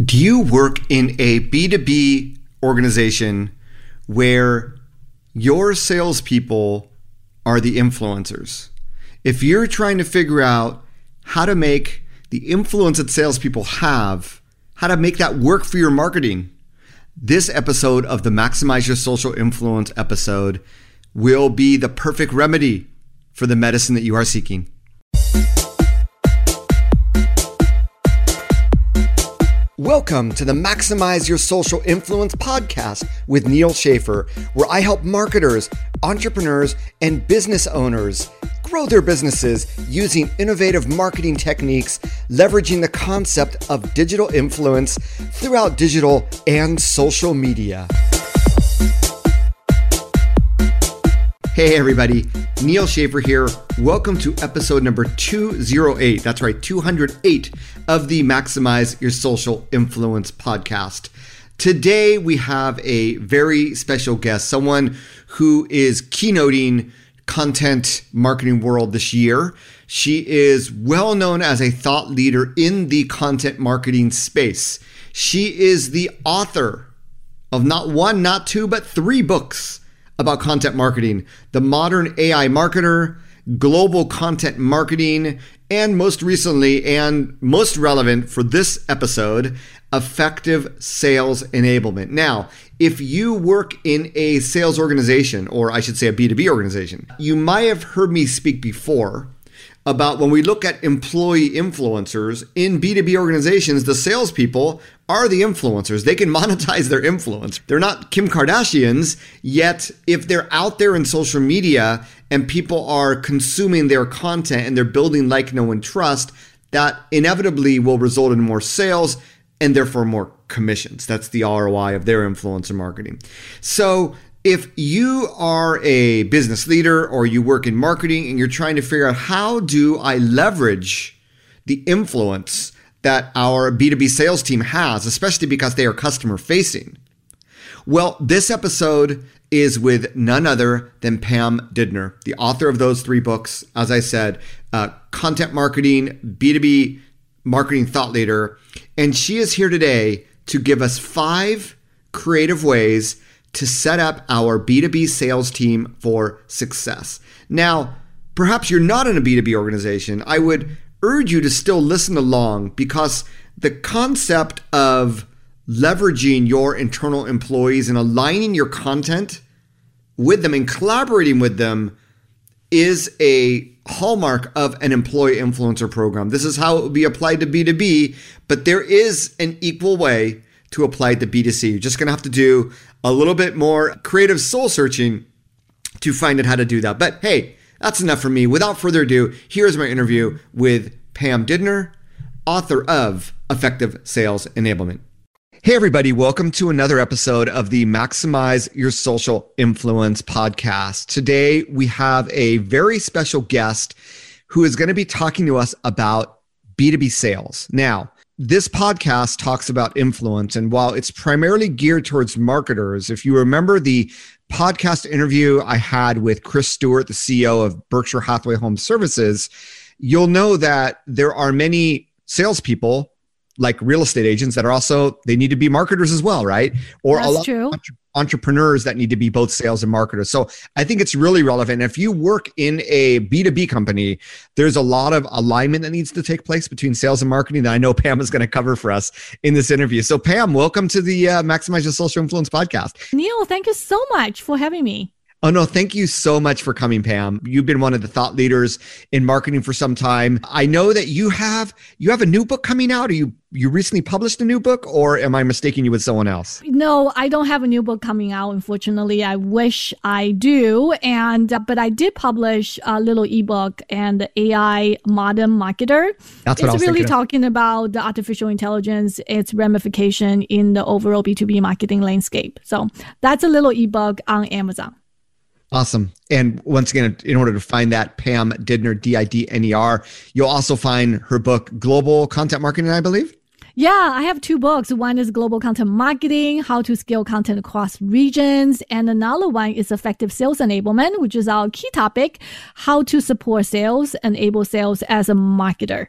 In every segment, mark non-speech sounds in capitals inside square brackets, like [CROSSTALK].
Do you work in a B2B organization where your salespeople are the influencers? If you're trying to figure out how to make the influence that salespeople have, how to make that work for your marketing, this episode of the Maximize Your Social Influence episode will be the perfect remedy for the medicine that you are seeking. Welcome to the Maximize Your Social Influence podcast with Neil Schaffer, where I help marketers, entrepreneurs, and business owners grow their businesses using innovative marketing techniques, leveraging the concept of digital influence throughout digital and social media. Hey, everybody. Neil Schaffer here. Welcome to episode number 208. That's right, 208 of the Maximize Your Social Influence podcast. Today, we have a very special guest, someone who is keynoting content marketing world this year. She is well known as a thought leader in the content marketing space. She is the author of not one, not two, but three books about content marketing, the modern AI marketer, global content marketing, and most recently and most relevant for this episode, effective sales enablement. Now, if you work in a sales organization, or I should say a B2B organization, you might have heard me speak before about when we look at employee influencers in B2B organizations, the salespeople are the influencers. They can [LAUGHS] monetize their influence. They're not Kim Kardashians, yet, if they're out there in social media and people are consuming their content and they're building like, no and trust, that inevitably will result in more sales and therefore more commissions. That's the ROI of their influencer marketing. So if you are a business leader or you work in marketing and you're trying to figure out how do I leverage the influence that our B2B sales team has, especially because they are customer facing. Well, this episode is with none other than Pam Didner, the author of those three books. As I said, uh, content marketing, B2B marketing thought leader. And she is here today to give us five creative ways to set up our B2B sales team for success. Now, perhaps you're not in a B2B organization. I would urge you to still listen along because the concept of leveraging your internal employees and aligning your content with them and collaborating with them is a hallmark of an employee influencer program. This is how it would be applied to B2B, but there is an equal way to apply to B2C. You're just going to have to do a little bit more creative soul searching to find out how to do that. But hey, that's enough for me. Without further ado, here's my interview with Pam Didner, author of Effective Sales Enablement. Hey, everybody, welcome to another episode of the Maximize Your Social Influence podcast. Today, we have a very special guest who is going to be talking to us about B2B sales. Now, this podcast talks about influence. And while it's primarily geared towards marketers, if you remember the podcast interview I had with Chris Stuart, the CEO of Berkshire Hathaway Home Services, you'll know that there are many salespeople like real estate agents that are also they need to be marketers as well, right? Or That's a lot true. Entrepreneurs that need to be both sales and marketers. So I think it's really relevant. If you work in a B2B company, there's a lot of alignment that needs to take place between sales and marketing that I know Pam is going to cover for us in this interview. So Pam, welcome to the uh, Maximize Your Social Influence podcast. Neil, thank you so much for having me. Oh no, thank you so much for coming, Pam. You've been one of the thought leaders in marketing for some time. I know that you have you have a new book coming out. Are you you recently published a new book, or am I mistaking you with someone else? No, I don't have a new book coming out. Unfortunately, I wish I do, and uh, but I did publish a little ebook and AI Modern Marketer. That's what it's really talking about the artificial intelligence, its ramification in the overall B two B marketing landscape. So that's a little ebook on Amazon. Awesome. And once again, in order to find that, Pam Didner, D I D N E R, you'll also find her book, Global Content Marketing, I believe. Yeah, I have two books. One is Global Content Marketing, How to Scale Content Across Regions. And another one is Effective Sales Enablement, which is our key topic, How to Support Sales, Enable Sales as a Marketer.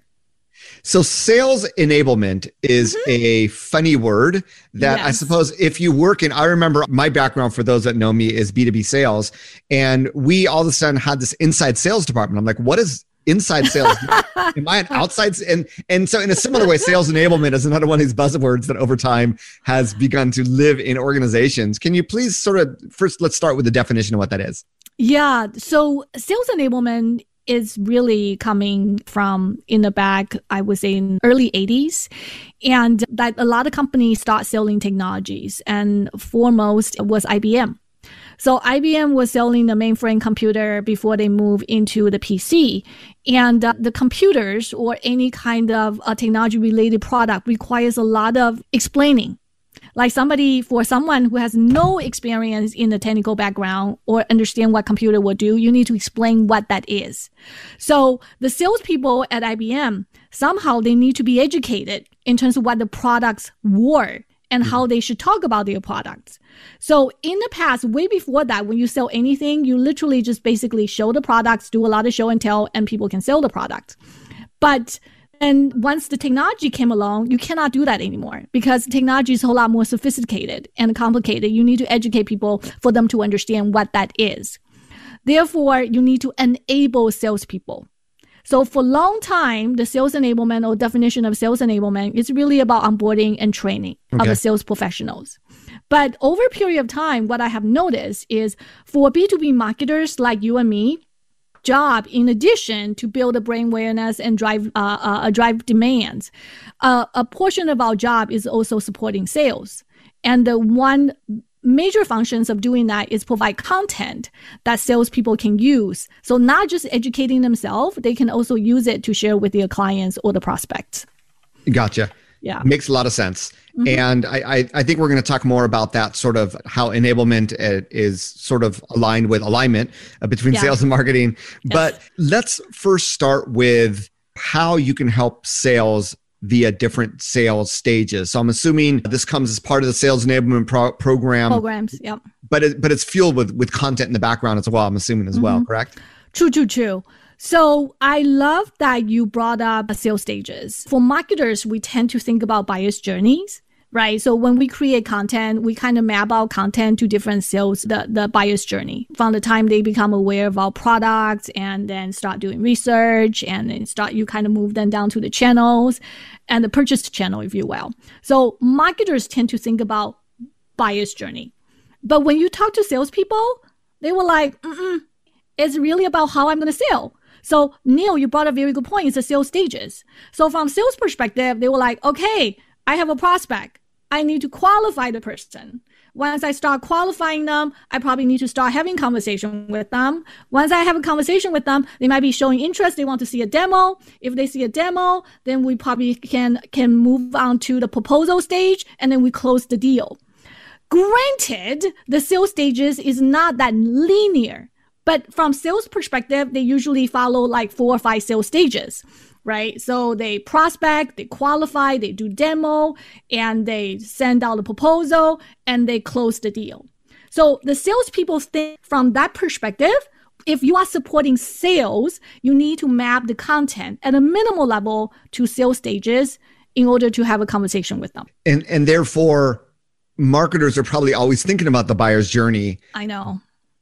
So sales enablement is mm-hmm. a funny word that yes. I suppose if you work in, I remember my background for those that know me is B2B sales. And we all of a sudden had this inside sales department. I'm like, what is inside sales? [LAUGHS] Am I an outside? And, and so in a similar way, sales enablement is another one of these buzzwords that over time has begun to live in organizations. Can you please sort of first, let's start with the definition of what that is. Yeah. So sales enablement is really coming from in the back, I would say in early 80s. And that a lot of companies start selling technologies and foremost was IBM. So IBM was selling the mainframe computer before they moved into the PC. And uh, the computers or any kind of uh, technology related product requires a lot of explaining like somebody for someone who has no experience in the technical background or understand what computer will do, you need to explain what that is. So the salespeople at IBM somehow they need to be educated in terms of what the products were and hmm. how they should talk about their products. So in the past, way before that, when you sell anything, you literally just basically show the products, do a lot of show and tell, and people can sell the product. But and once the technology came along, you cannot do that anymore because technology is a whole lot more sophisticated and complicated. You need to educate people for them to understand what that is. Therefore, you need to enable salespeople. So for a long time, the sales enablement or definition of sales enablement is really about onboarding and training okay. of the sales professionals. But over a period of time, what I have noticed is for B2B marketers like you and me, job in addition to build a brand awareness and drive uh, uh, drive demands. Uh, a portion of our job is also supporting sales, and the one major functions of doing that is provide content that salespeople can use. So not just educating themselves, they can also use it to share with their clients or the prospects. Gotcha. Yeah. Makes a lot of sense. Mm-hmm. And I, I, I, think we're going to talk more about that sort of how enablement uh, is sort of aligned with alignment uh, between yeah. sales and marketing. Yes. But let's first start with how you can help sales via different sales stages. So I'm assuming this comes as part of the sales enablement pro- program. Programs, yep. But it, but it's fueled with with content in the background as well. I'm assuming as mm-hmm. well, correct? True, true, true. So I love that you brought up sales stages. For marketers, we tend to think about buyer's journeys right? So when we create content, we kind of map out content to different sales, the, the buyer's journey from the time they become aware of our products and then start doing research and then start, you kind of move them down to the channels and the purchase channel, if you will. So marketers tend to think about buyer's journey. But when you talk to salespeople, they were like, it's really about how I'm going to sell. So Neil, you brought a very good point. It's the sales stages. So from sales perspective, they were like, okay, I have a prospect. I need to qualify the person. Once I start qualifying them, I probably need to start having conversation with them. Once I have a conversation with them, they might be showing interest. They want to see a demo. If they see a demo, then we probably can, can move on to the proposal stage and then we close the deal. Granted, the sales stages is not that linear, but from sales perspective, they usually follow like four or five sales stages right? So they prospect, they qualify, they do demo, and they send out a proposal and they close the deal. So the salespeople think from that perspective, if you are supporting sales, you need to map the content at a minimal level to sales stages in order to have a conversation with them. And and therefore marketers are probably always thinking about the buyer's journey. I know.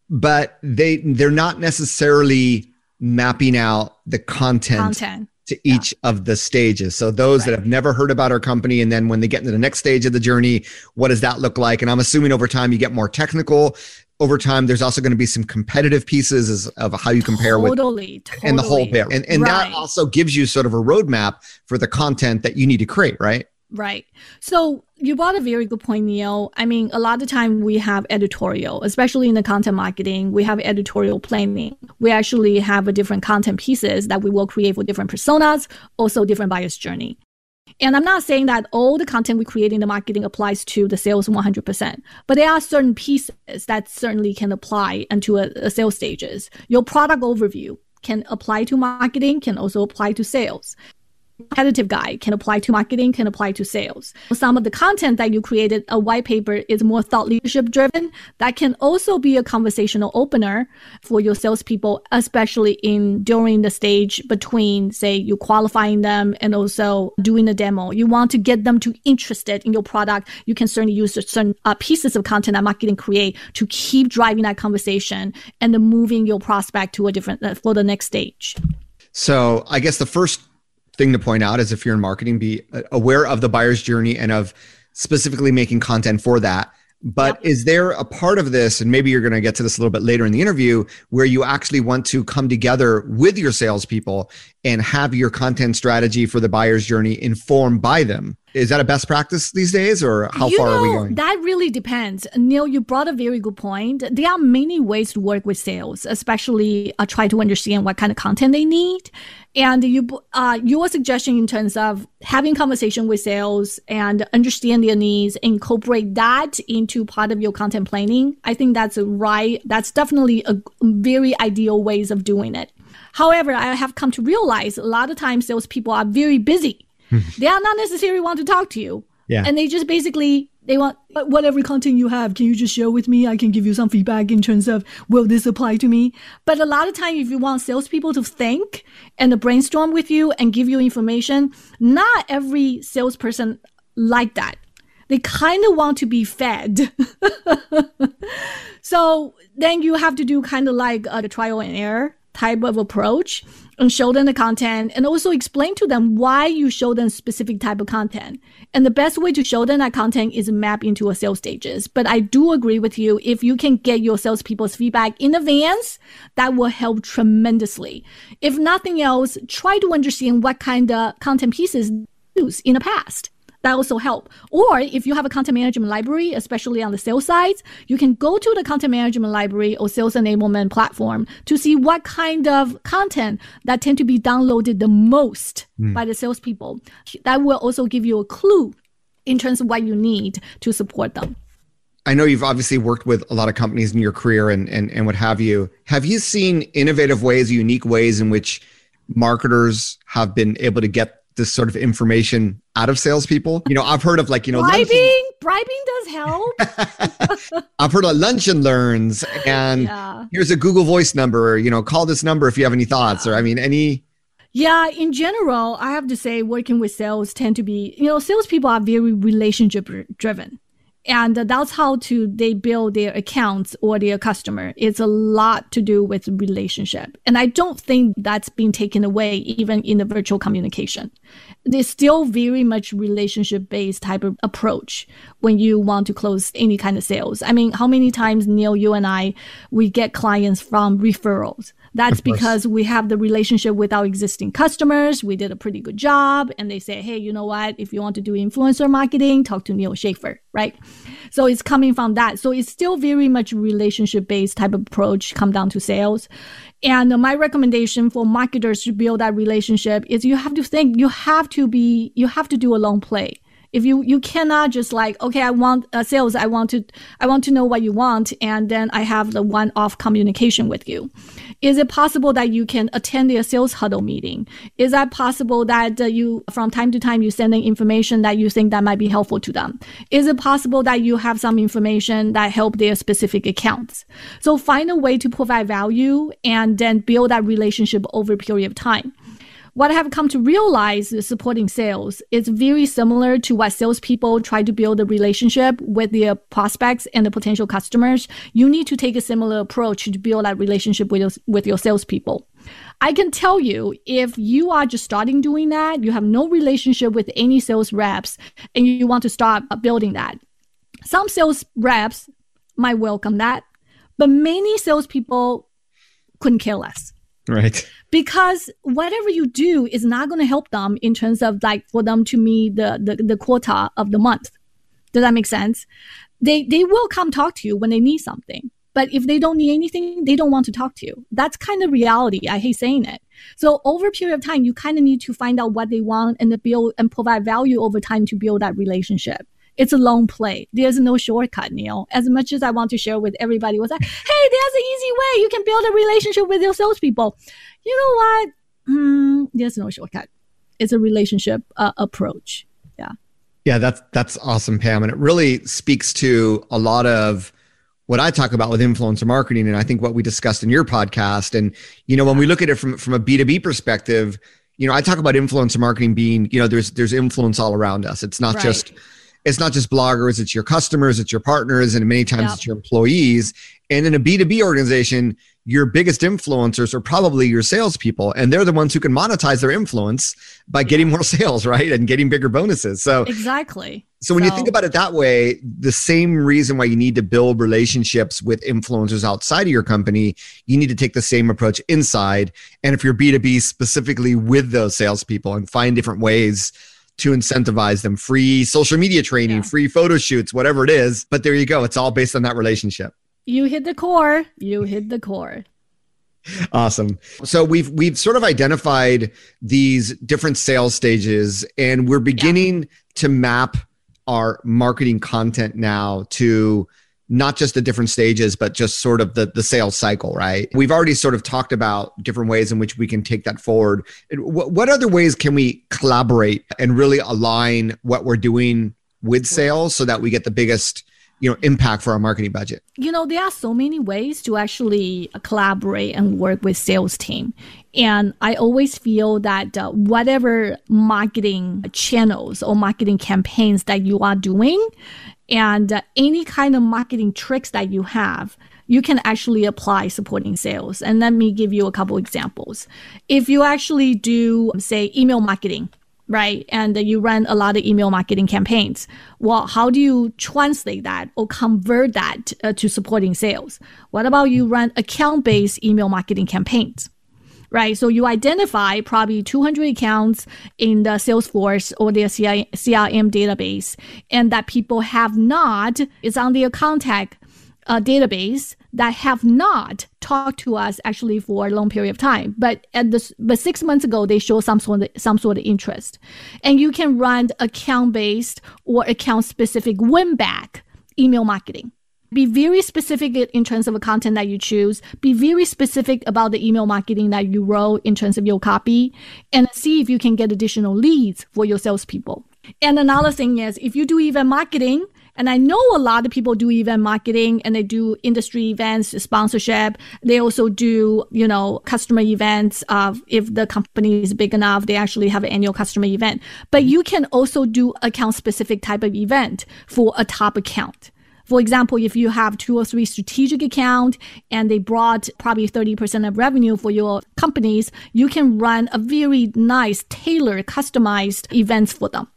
But they they're not necessarily mapping out the content, content to each yeah. of the stages. So those right. that have never heard about our company, and then when they get into the next stage of the journey, what does that look like? And I'm assuming over time you get more technical. Over time, there's also going to be some competitive pieces of how you compare totally, with totally. and the whole bit. And, and right. that also gives you sort of a roadmap for the content that you need to create, right? Right. So you brought a very good point, Neil. I mean, a lot of time we have editorial, especially in the content marketing, we have editorial planning. We actually have a different content pieces that we will create for different personas, also different buyer's journey. And I'm not saying that all the content we create in the marketing applies to the sales 100%, but there are certain pieces that certainly can apply into a, a sales stages. Your product overview can apply to marketing, can also apply to sales competitive guide can apply to marketing, can apply to sales. Some of the content that you created, a white paper is more thought leadership driven. That can also be a conversational opener for your salespeople, especially in during the stage between, say, you qualifying them and also doing a demo. You want to get them to interested in your product. You can certainly use certain uh, pieces of content that marketing create to keep driving that conversation and then moving your prospect to a different uh, for the next stage. So I guess the first thing to point out is if you're in marketing, be uh, aware of the buyer's journey and of specifically making content for that. But yep. is there a part of this, and maybe you're going to get to this a little bit later in the interview, where you actually want to come together with your salespeople and have your content strategy for the buyer's journey informed by them? Is that a best practice these days, or how you far know, are we going? That really depends. Neil, you brought a very good point. There are many ways to work with sales, especially uh, try to understand what kind of content they need. And you, uh, your suggestion in terms of having conversation with sales and understand their needs, incorporate that into part of your content planning. I think that's right. That's definitely a very ideal ways of doing it. However, I have come to realize a lot of times salespeople are very busy they are not necessarily want to talk to you. Yeah. And they just basically they want whatever content you have, can you just share with me? I can give you some feedback in terms of will this apply to me? But a lot of time, if you want salespeople to think and to brainstorm with you and give you information, not every salesperson like that. They kind of want to be fed. [LAUGHS] so then you have to do kind of like uh, the trial and error type of approach and show them the content and also explain to them why you show them specific type of content. And the best way to show them that content is map into a sales stages. But I do agree with you. If you can get your salespeople's feedback in advance, that will help tremendously. If nothing else, try to understand what kind of content pieces use in the past that also help. Or if you have a content management library, especially on the sales side, you can go to the content management library or sales enablement platform to see what kind of content that tend to be downloaded the most mm. by the salespeople. That will also give you a clue in terms of what you need to support them. I know you've obviously worked with a lot of companies in your career and, and, and what have you. Have you seen innovative ways, unique ways in which marketers have been able to get this sort of information out of salespeople. You know, I've heard of like, you know, bribing, bribing does help. [LAUGHS] I've heard of lunch and learns and yeah. here's a Google voice number, you know, call this number if you have any thoughts or I mean, any. Yeah, in general, I have to say working with sales tend to be, you know, salespeople are very relationship driven and that's how to they build their accounts or their customer. It's a lot to do with relationship. And i don't think that's been taken away even in the virtual communication. There's still very much relationship based type of approach when you want to close any kind of sales. I mean how many times neil you and i we get clients from referrals that's because we have the relationship with our existing customers. We did a pretty good job. And they say, hey, you know what? If you want to do influencer marketing, talk to Neil Schaffer, right? So it's coming from that. So it's still very much relationship based type of approach, come down to sales. And my recommendation for marketers to build that relationship is you have to think, you have to be, you have to do a long play if you you cannot just like okay i want uh, sales i want to i want to know what you want and then i have the one off communication with you is it possible that you can attend their sales huddle meeting? Is that possible that uh, you, from time to time, you send them information that you think that might be helpful to them? Is it possible that you have some information that help their specific accounts? So find a way to provide value and then build that relationship over a period of time what I have come to realize is supporting sales is very similar to what salespeople try to build a relationship with their prospects and the potential customers. You need to take a similar approach to build that relationship with your, with your salespeople. I can tell you if you are just starting doing that, you have no relationship with any sales reps, and you want to start building that. Some sales reps might welcome that, but many salespeople couldn't care less. Right because whatever you do is not going to help them in terms of like for them to meet the, the, the quota of the month. Does that make sense? They, they will come talk to you when they need something. But if they don't need anything, they don't want to talk to you. That's kind of reality. I hate saying it. So over a period of time, you kind of need to find out what they want and build and provide value over time to build that relationship. It's a long play. There's no shortcut, Neil. As much as I want to share with everybody was like, hey, there's an easy way. You can build a relationship with your salespeople you know what? Mm, there's no shortcut. it's a relationship uh, approach. Yeah. Yeah, that's that's awesome, Pam, and it really speaks to a lot of what I talk about with influencer marketing, and I think what we discussed in your podcast. And you know, when we look at it from from a B two B perspective, you know, I talk about influencer marketing being, you know, there's there's influence all around us. It's not right. just it's not just bloggers, it's your customers, it's your partners, and many times yep. it's your employees. And in a B2B organization, your biggest influencers are probably your salespeople, and they're the ones who can monetize their influence by getting more sales, [LAUGHS] right? And getting bigger bonuses. So exactly. So when so, you think about it that way, the same reason why you need to build relationships with influencers outside of your company, you need to take the same approach inside. And if you're B2B specifically with those salespeople and find different ways to incentivize them free social media training, yeah. free photo shoots, whatever it is. But there you go. It's all based on that relationship. You hit the core. You hit the core. Awesome. So we've we've sort of identified these different sales stages and we're beginning yeah. to map our marketing content now to not just the different stages, but just sort of the, the sales cycle, right? We've already sort of talked about different ways in which we can take that forward. What, what other ways can we collaborate and really align what we're doing with sales so that we get the biggest you know impact for our marketing budget you know there are so many ways to actually collaborate and work with sales team and i always feel that uh, whatever marketing channels or marketing campaigns that you are doing and uh, any kind of marketing tricks that you have you can actually apply supporting sales and let me give you a couple examples if you actually do say email marketing right? And you run a lot of email marketing campaigns. Well, how do you translate that or convert that uh, to supporting sales? What about you run account based email marketing campaigns? Right. So you identify probably 200 accounts in the Salesforce or their CRM database and that people have not, it's on their contact uh, database that have not talked to us actually for a long period of time. But at this, but six months ago, they show some sort of, some sort of interest, and you can run account based or account specific win back email marketing. Be very specific in terms of the content that you choose. Be very specific about the email marketing that you wrote in terms of your copy and see if you can get additional leads for your salespeople. And another thing is if you do event marketing, and I know a lot of people do event marketing and they do industry events, sponsorship. They also do, you know, customer events. Uh, if the company is big enough, they actually have an annual customer event. But you can also do account specific type of event for a top account. For example, if you have two or three strategic accounts and they brought probably 30% of revenue for your companies, you can run a very nice, tailored, customized events for them.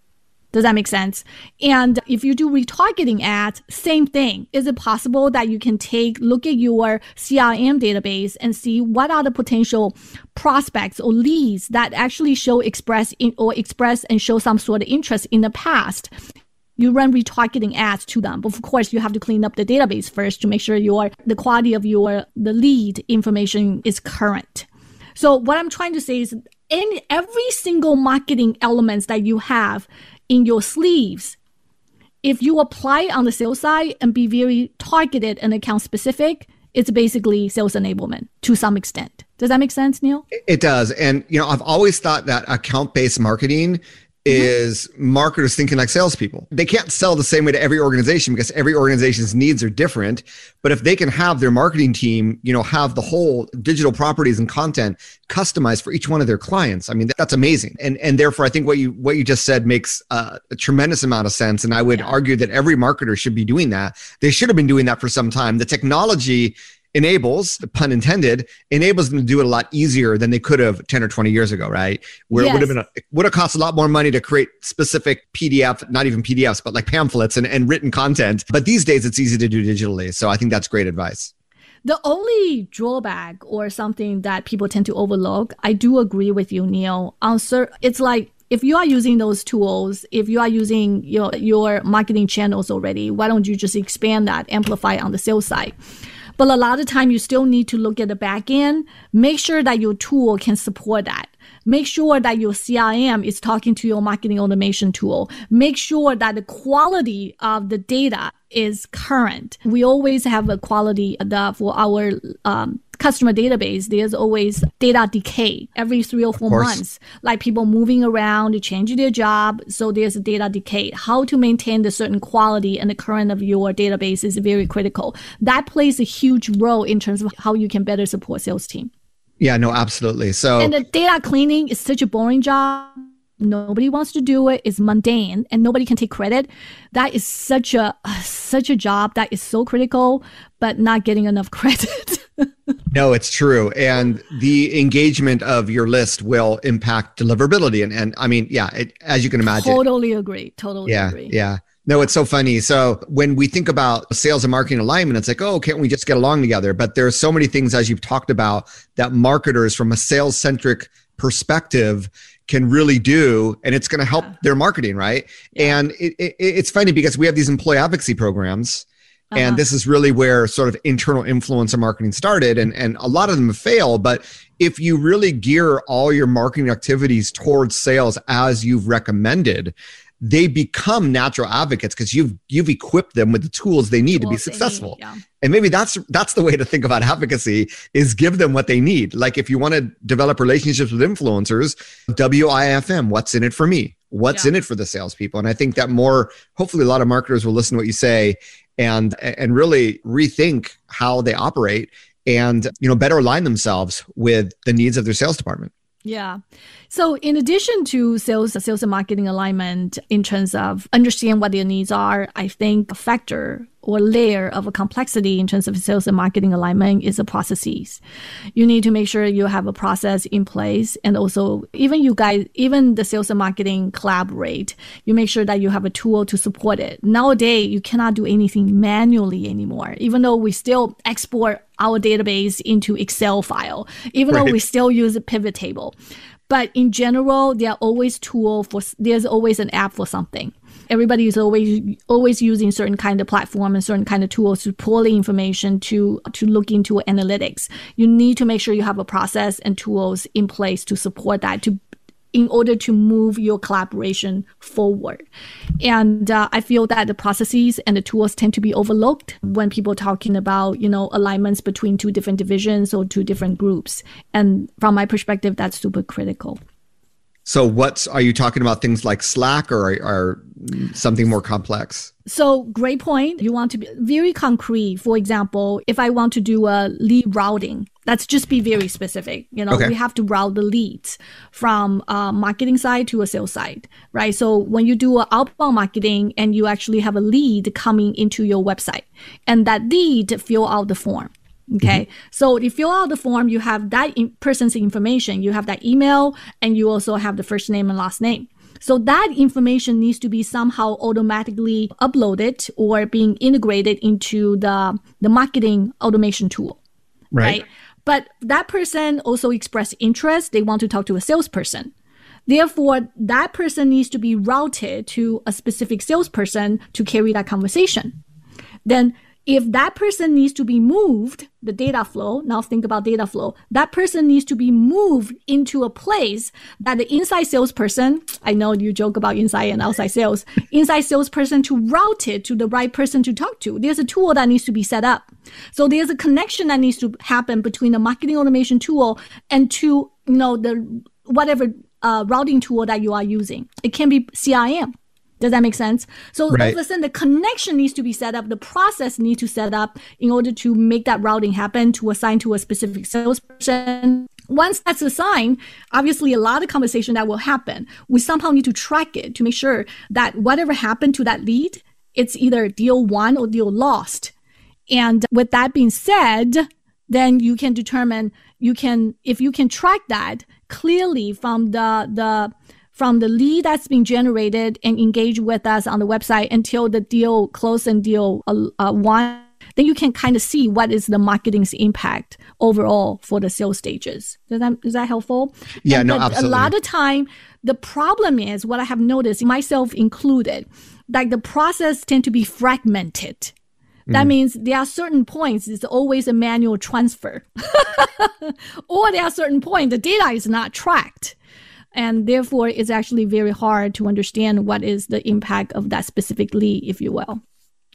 Does that make sense? And if you do retargeting ads, same thing. Is it possible that you can take, look at your CRM database and see what are the potential prospects or leads that actually show express in, or express and show some sort of interest in the past? You run retargeting ads to them. But of course, you have to clean up the database first to make sure your the quality of your the lead information is current. So what I'm trying to say is in every single marketing elements that you have in your sleeves. If you apply on the sales side and be very targeted and account specific, it's basically sales enablement to some extent. Does that make sense, Neil? It does. And you know, I've always thought that account-based marketing Mm-hmm. is marketers thinking like salespeople. They can't sell the same way to every organization because every organization's needs are different. But if they can have their marketing team, you know, have the whole digital properties and content customized for each one of their clients, I mean, that's amazing. And and therefore, I think what you what you just said makes uh, a tremendous amount of sense. And I would yeah. argue that every marketer should be doing that. They should have been doing that for some time. The technology enables, pun intended, enables them to do it a lot easier than they could have 10 or 20 years ago, right? Where yes. it would have been, a, it would have cost a lot more money to create specific PDF, not even PDFs, but like pamphlets and, and written content. But these days it's easy to do digitally. So I think that's great advice. The only drawback or something that people tend to overlook, I do agree with you, Neil. Answer, it's like if you are using those tools, if you are using your your marketing channels already, why don't you just expand that, amplify on the sales side? But a lot of time you still need to look at the back end, make sure that your tool can support that. Make sure that your CRM is talking to your marketing automation tool. Make sure that the quality of the data is current. We always have a quality for our um, customer database, there's always data decay every three or four months, like people moving around, changing their job. So there's a data decay. How to maintain the certain quality and the current of your database is very critical. That plays a huge role in terms of how you can better support sales team. Yeah, no, absolutely. So and the data cleaning is such a boring job nobody wants to do it it's mundane and nobody can take credit that is such a [SIGHS] such a job that is so critical but not getting enough [LAUGHS] credit no it's true and the engagement of your list will impact deliverability and, and i mean yeah it, as you can imagine totally agree totally yeah agree. yeah no, it's so funny. So when we think about sales and marketing alignment, it's like, oh, can't we just get along together? But there are so many things, as you've talked about, that marketers from a sales centric perspective can really do and it's going to help their marketing right yeah. and it, it, it's funny because we have these employee advocacy programs uh-huh. and this is really where sort of internal influencer marketing started and, and a lot of them fail but if you really gear all your marketing activities towards sales as you've recommended they become natural advocates because you've you've equipped them with the tools they need tools to be successful. Need, yeah. And maybe that's that's the way to think about advocacy is give them what they need. Like if you want to develop relationships with influencers, WIFM, what's in it for me? What's yeah. in it for the salespeople? And I think that more hopefully a lot of marketers will listen to what you say and and really rethink how they operate and you know better align themselves with the needs of their sales department. Yeah. So in addition to sales, sales and marketing alignment in terms of understand what their needs are, I think a factor or layer of a complexity in terms of sales and marketing alignment is the processes. You need to make sure you have a process in place and also even you guys, even the sales and marketing collaborate, you make sure that you have a tool to support it. Nowadays, you cannot do anything manually anymore, even though we still export our database into Excel file, even right. though we still use a pivot table. But in general, there are always tool for, there's always an app for something everybody is always always using certain kind of platform and certain kind of tools to pull the information to to look into analytics. You need to make sure you have a process and tools in place to support that to in order to move your collaboration forward. And uh, I feel that the processes and the tools tend to be overlooked when people talking about, you know, alignments between two different divisions or two different groups. And from my perspective, that's super critical. So, what's are you talking about? Things like Slack or, or something more complex? So, great point. You want to be very concrete. For example, if I want to do a lead routing, let's just be very specific. You know, okay. we have to route the leads from a marketing side to a sales side, right? So, when you do outbound marketing and you actually have a lead coming into your website, and that lead fill out the form Okay. Mm-hmm. So you fill out the form, you have that in- person's information, you have that email, and you also have the first name and last name. So that information needs to be somehow automatically uploaded or being integrated into the, the marketing automation tool. Right. right? But that person also expressed interest. They want to talk to a salesperson. Therefore, that person needs to be routed to a specific salesperson to carry that conversation. Then if that person needs to be moved, the data flow, now think about data flow, that person needs to be moved into a place that the inside salesperson, I know you joke about inside and outside sales, [LAUGHS] inside salesperson to route it to the right person to talk to. There's a tool that needs to be set up. So there's a connection that needs to happen between the marketing automation tool and to, you know, the whatever uh, routing tool that you are using. It can be CRM does that make sense? So right. all of a sudden, the connection needs to be set up. The process needs to set up in order to make that routing happen to assign to a specific salesperson. Once that's assigned, obviously a lot of conversation that will happen. We somehow need to track it to make sure that whatever happened to that lead, it's either deal won or deal lost. And with that being said, then you can determine you can if you can track that clearly from the the from the lead that's been generated and engage with us on the website until the deal close and deal uh, uh, one, then you can kind of see what is the marketing's impact overall for the sales stages. Is that is that helpful? Yeah, and no, absolutely. A lot of time, the problem is what I have noticed, myself included, like the process tend to be fragmented. That mm. means there are certain points, it's always a manual transfer. [LAUGHS] or there are certain points, the data is not tracked and therefore it's actually very hard to understand what is the impact of that specifically if you will.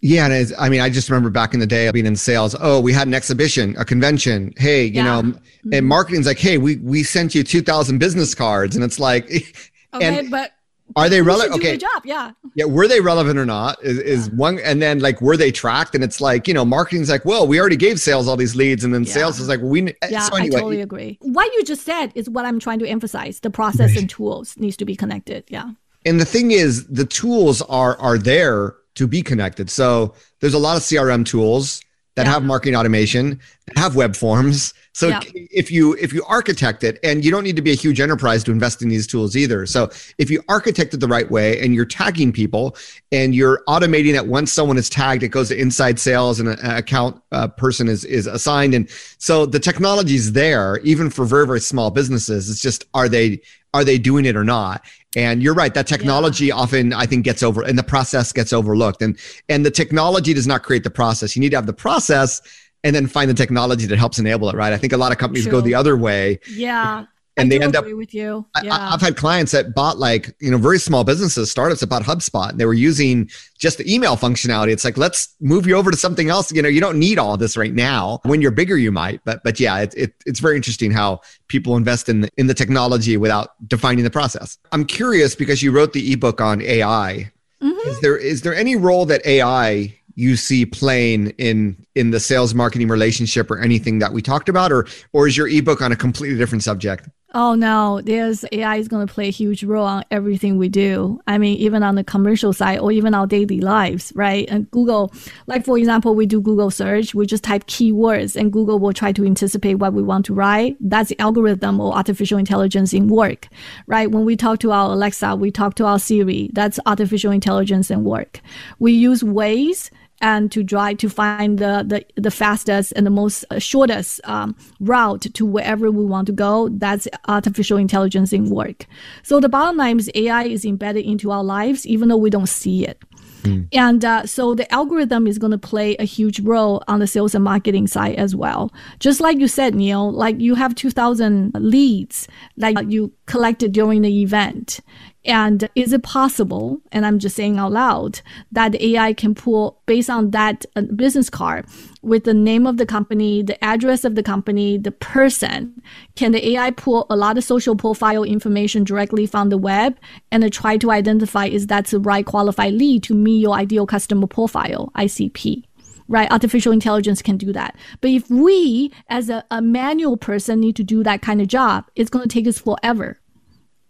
Yeah, and I mean, I just remember back in the day being in sales. Oh, we had an exhibition, a convention. Hey, you yeah. know, mm-hmm. and marketing's like, hey, we we sent you two thousand business cards, and it's like, [LAUGHS] okay, and, but are they relevant? Okay, job, yeah. Yeah, were they relevant or not? Is, is yeah. one, and then like were they tracked? And it's like you know, marketing's like, well, we already gave sales all these leads, and then yeah. sales is like, we. Eh, yeah, so anyway. I totally agree. What you just said is what I'm trying to emphasize. The process and tools needs to be connected. Yeah. And the thing is, the tools are are there to be connected. So there's a lot of CRM tools that yeah. have marketing automation, have web forms. So yeah. if you if you architect it, and you don't need to be a huge enterprise to invest in these tools either. So if you architect it the right way, and you're tagging people, and you're automating it once someone is tagged, it goes to inside sales, and an account uh, person is is assigned, and so the technology is there even for very very small businesses. It's just are they are they doing it or not? And you're right, that technology yeah. often I think gets over and the process gets overlooked. And and the technology does not create the process. You need to have the process and then find the technology that helps enable it, right? I think a lot of companies True. go the other way. Yeah and I they end up with you. Yeah. I, have had clients that bought like you know very small businesses, startups that bought HubSpot, and they were using just the email functionality. It's like let's move you over to something else. You know, you don't need all this right now. When you're bigger, you might, but but yeah, it, it it's very interesting how people invest in the, in the technology without defining the process. I'm curious because you wrote the ebook on AI. Mm-hmm. Is there is there any role that AI you see playing in in the sales marketing relationship or anything that we talked about or or is your ebook on a completely different subject Oh no, there's AI is going to play a huge role on everything we do. I mean, even on the commercial side or even our daily lives, right? And Google, like for example, we do Google search, we just type keywords and Google will try to anticipate what we want to write. That's the algorithm or artificial intelligence in work, right? When we talk to our Alexa, we talk to our Siri, that's artificial intelligence in work. We use Waze and to drive to find the, the, the fastest and the most uh, shortest um, route to wherever we want to go. That's artificial intelligence in work. So the bottom line is AI is embedded into our lives, even though we don't see it. Mm. And uh, so the algorithm is going to play a huge role on the sales and marketing side as well. Just like you said, Neil, like you have 2000 leads that you collected during the event. And is it possible, and I'm just saying out loud, that AI can pull based on that uh, business card with the name of the company, the address of the company, the person? Can the AI pull a lot of social profile information directly from the web and try to identify is that the right qualified lead to meet your ideal customer profile, ICP? right? Artificial intelligence can do that. But if we, as a, a manual person, need to do that kind of job, it's going to take us forever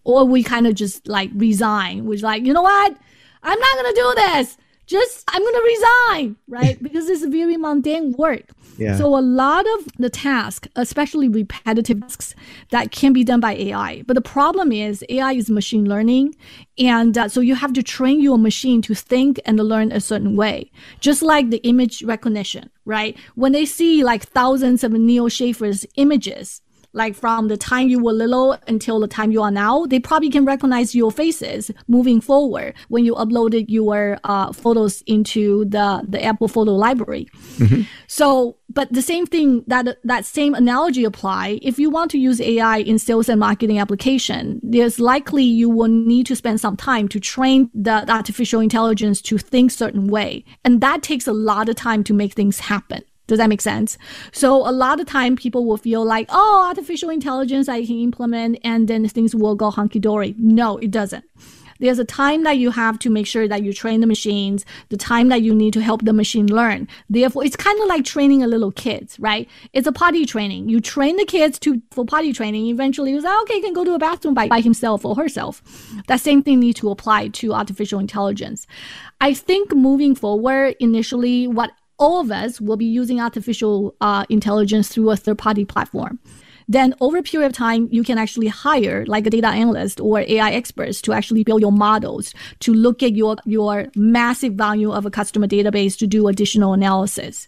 or we kind of just like resign. We're like, you know what? I'm not gonna do this. Just I'm gonna resign, right? [LAUGHS] because it's very mundane work. Yeah. So a lot of the tasks, especially repetitive tasks, that can be done by AI. But the problem is AI is machine learning, and uh, so you have to train your machine to think and learn a certain way. Just like the image recognition, right? When they see like thousands of Neil Schaffer's images, like from the time you were little until the time you are now, they probably can recognize your faces moving forward when you uploaded your uh, photos into the, the Apple photo library. Mm-hmm. So, but the same thing that that same analogy apply. If you want to use AI in sales and marketing application, there's likely you will need to spend some time to train the, the artificial intelligence to think certain way, and that takes a lot of time to make things happen. Does that make sense? So a lot of time people will feel like, oh, artificial intelligence I can implement and then things will go hunky dory. No, it doesn't. There's a time that you have to make sure that you train the machines, the time that you need to help the machine learn. Therefore, it's kind of like training a little kids, right? It's a potty training. You train the kids to for potty training. Eventually, you say, okay, he can go to a bathroom by, by himself or herself. That same thing needs to apply to artificial intelligence. I think moving forward, initially, what all of us will be using artificial uh, intelligence through a third party platform. Then over a period of time, you can actually hire like a data analyst or AI experts to actually build your models to look at your, your massive value of a customer database to do additional analysis.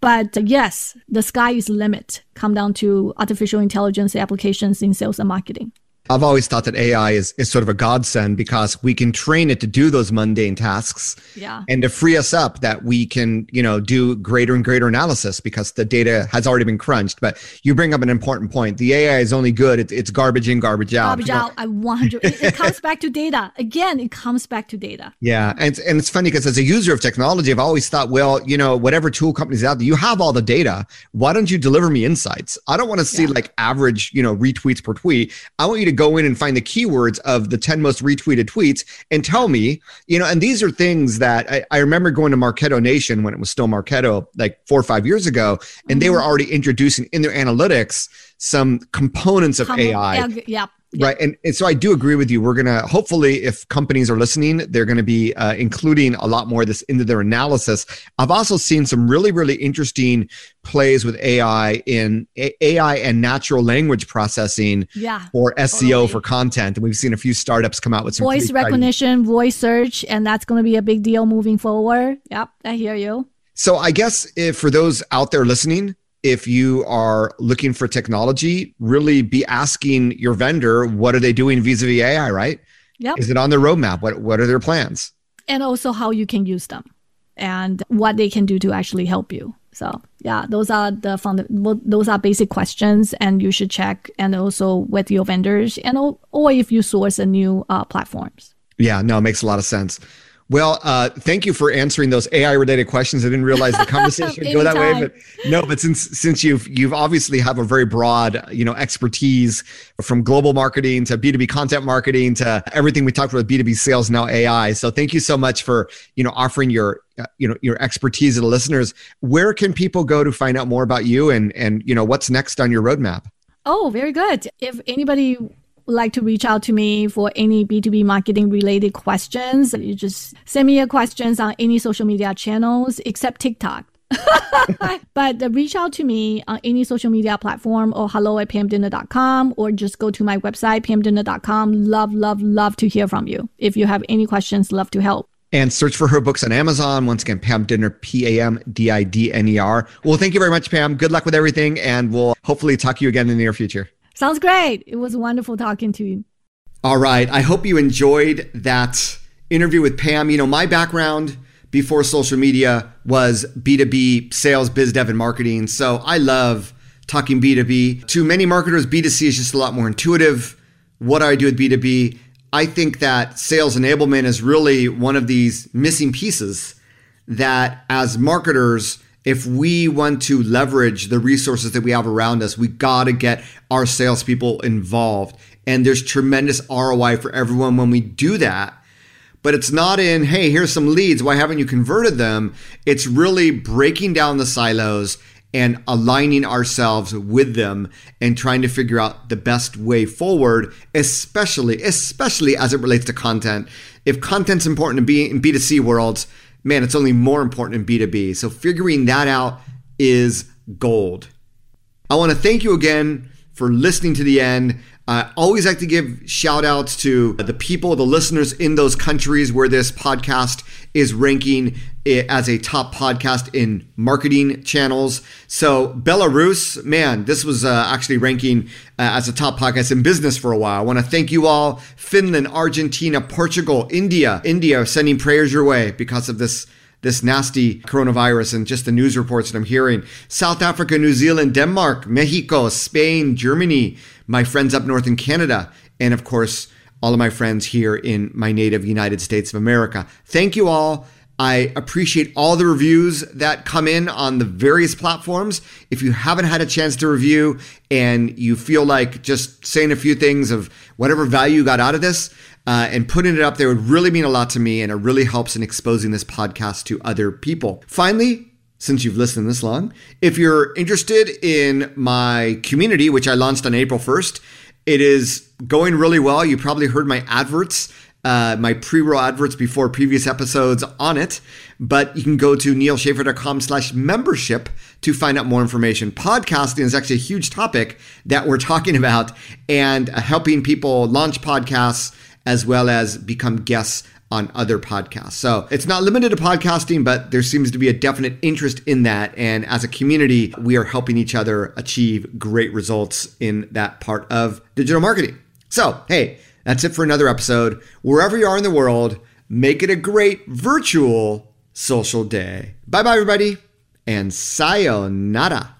But uh, yes, the sky is the limit come down to artificial intelligence applications in sales and marketing. I've always thought that AI is, is sort of a godsend because we can train it to do those mundane tasks yeah. and to free us up that we can, you know, do greater and greater analysis because the data has already been crunched. But you bring up an important point. The AI is only good. It, it's garbage in, garbage out. Garbage out. I 100. it, it comes back to data. Again, it comes back to data. Yeah. And, and it's funny because as a user of technology, I've always thought, well, you know, whatever tool companies out there, you have all the data. Why don't you deliver me insights? I don't want to see yeah. like average, you know, retweets per tweet. I want you to go in and find the keywords of the 10 most retweeted tweets and tell me, you know, and these are things that I, I remember going to Marketo Nation when it was still Marketo like four or five years ago, and mm-hmm. they were already introducing in their analytics some components of Com- AI. Yeah, Yep. Right. And, and so I do agree with you. We're going to hopefully, if companies are listening, they're going to be uh, including a lot more of this into their analysis. I've also seen some really, really interesting plays with AI in A- AI and natural language processing yeah, for SEO totally. for content. And we've seen a few startups come out with some voice recognition, voice search, and that's going to be a big deal moving forward. Yep. I hear you. So I guess if for those out there listening, if you are looking for technology, really be asking your vendor, what are they doing vis-a-vis AI, right? Yep. Is it on their roadmap? What what are their plans? And also how you can use them and what they can do to actually help you. So yeah, those are the fund- those are basic questions, and you should check, and also with your vendors, and or if you source a new uh, platforms. Yeah, no, it makes a lot of sense. Well, uh, thank you for answering those AI related questions. I didn't realize the [LAUGHS] conversation would go that way, but no, but since since you've you've obviously have a very broad you know expertise from global marketing to B two B content marketing to everything we talked about B two B sales now AI. So thank you so much for you know offering your uh, you know your expertise to the listeners. Where can people go to find out more about you and and you know what's next on your roadmap? Oh, very good. If anybody like to reach out to me for any B2B marketing related questions, you just send me your questions on any social media channels except TikTok. [LAUGHS] but uh, reach out to me on any social media platform or hello at pamdidner.com or just go to my website, pamdidner.com. Love, love, love to hear from you. If you have any questions, love to help. And search for her books on Amazon. Once again, Pam Didner, P A M D I D N E R. Well, thank you very much, Pam. Good luck with everything. And we'll hopefully talk to you again in the near future. Sounds great. It was wonderful talking to you. All right. I hope you enjoyed that interview with Pam. You know, my background before social media was B2B sales, biz dev, and marketing. So I love talking B2B. To many marketers, B2C is just a lot more intuitive. What I do with B2B? I think that sales enablement is really one of these missing pieces that as marketers, if we want to leverage the resources that we have around us, we got to get our salespeople involved. And there's tremendous ROI for everyone when we do that. But it's not in, hey, here's some leads. Why haven't you converted them? It's really breaking down the silos and aligning ourselves with them and trying to figure out the best way forward, especially, especially as it relates to content. If content's important in, B, in B2C worlds, man, it's only more important in B2B. So figuring that out is gold. I want to thank you again for listening to the end. I always like to give shout outs to the people, the listeners in those countries where this podcast is ranking as a top podcast in marketing channels. So, Belarus, man, this was uh, actually ranking uh, as a top podcast in business for a while. I want to thank you all. Finland, Argentina, Portugal, India, India sending prayers your way because of this this nasty coronavirus and just the news reports that I'm hearing. South Africa, New Zealand, Denmark, Mexico, Spain, Germany, my friends up north in Canada, and of course, all of my friends here in my native United States of America. Thank you all. I appreciate all the reviews that come in on the various platforms. If you haven't had a chance to review and you feel like just saying a few things of whatever value you got out of this uh, and putting it up there would really mean a lot to me and it really helps in exposing this podcast to other people. Finally, since you've listened this long, if you're interested in my community, which I launched on April 1st, it is going really well. You probably heard my adverts uh, my pre-roll adverts before previous episodes on it, but you can go to nealschaffer.com slash membership to find out more information. Podcasting is actually a huge topic that we're talking about and uh, helping people launch podcasts as well as become guests on other podcasts. So it's not limited to podcasting, but there seems to be a definite interest in that. And as a community, we are helping each other achieve great results in that part of digital marketing. So, hey, that's it for another episode. Wherever you are in the world, make it a great virtual social day. Bye bye, everybody, and sayonara.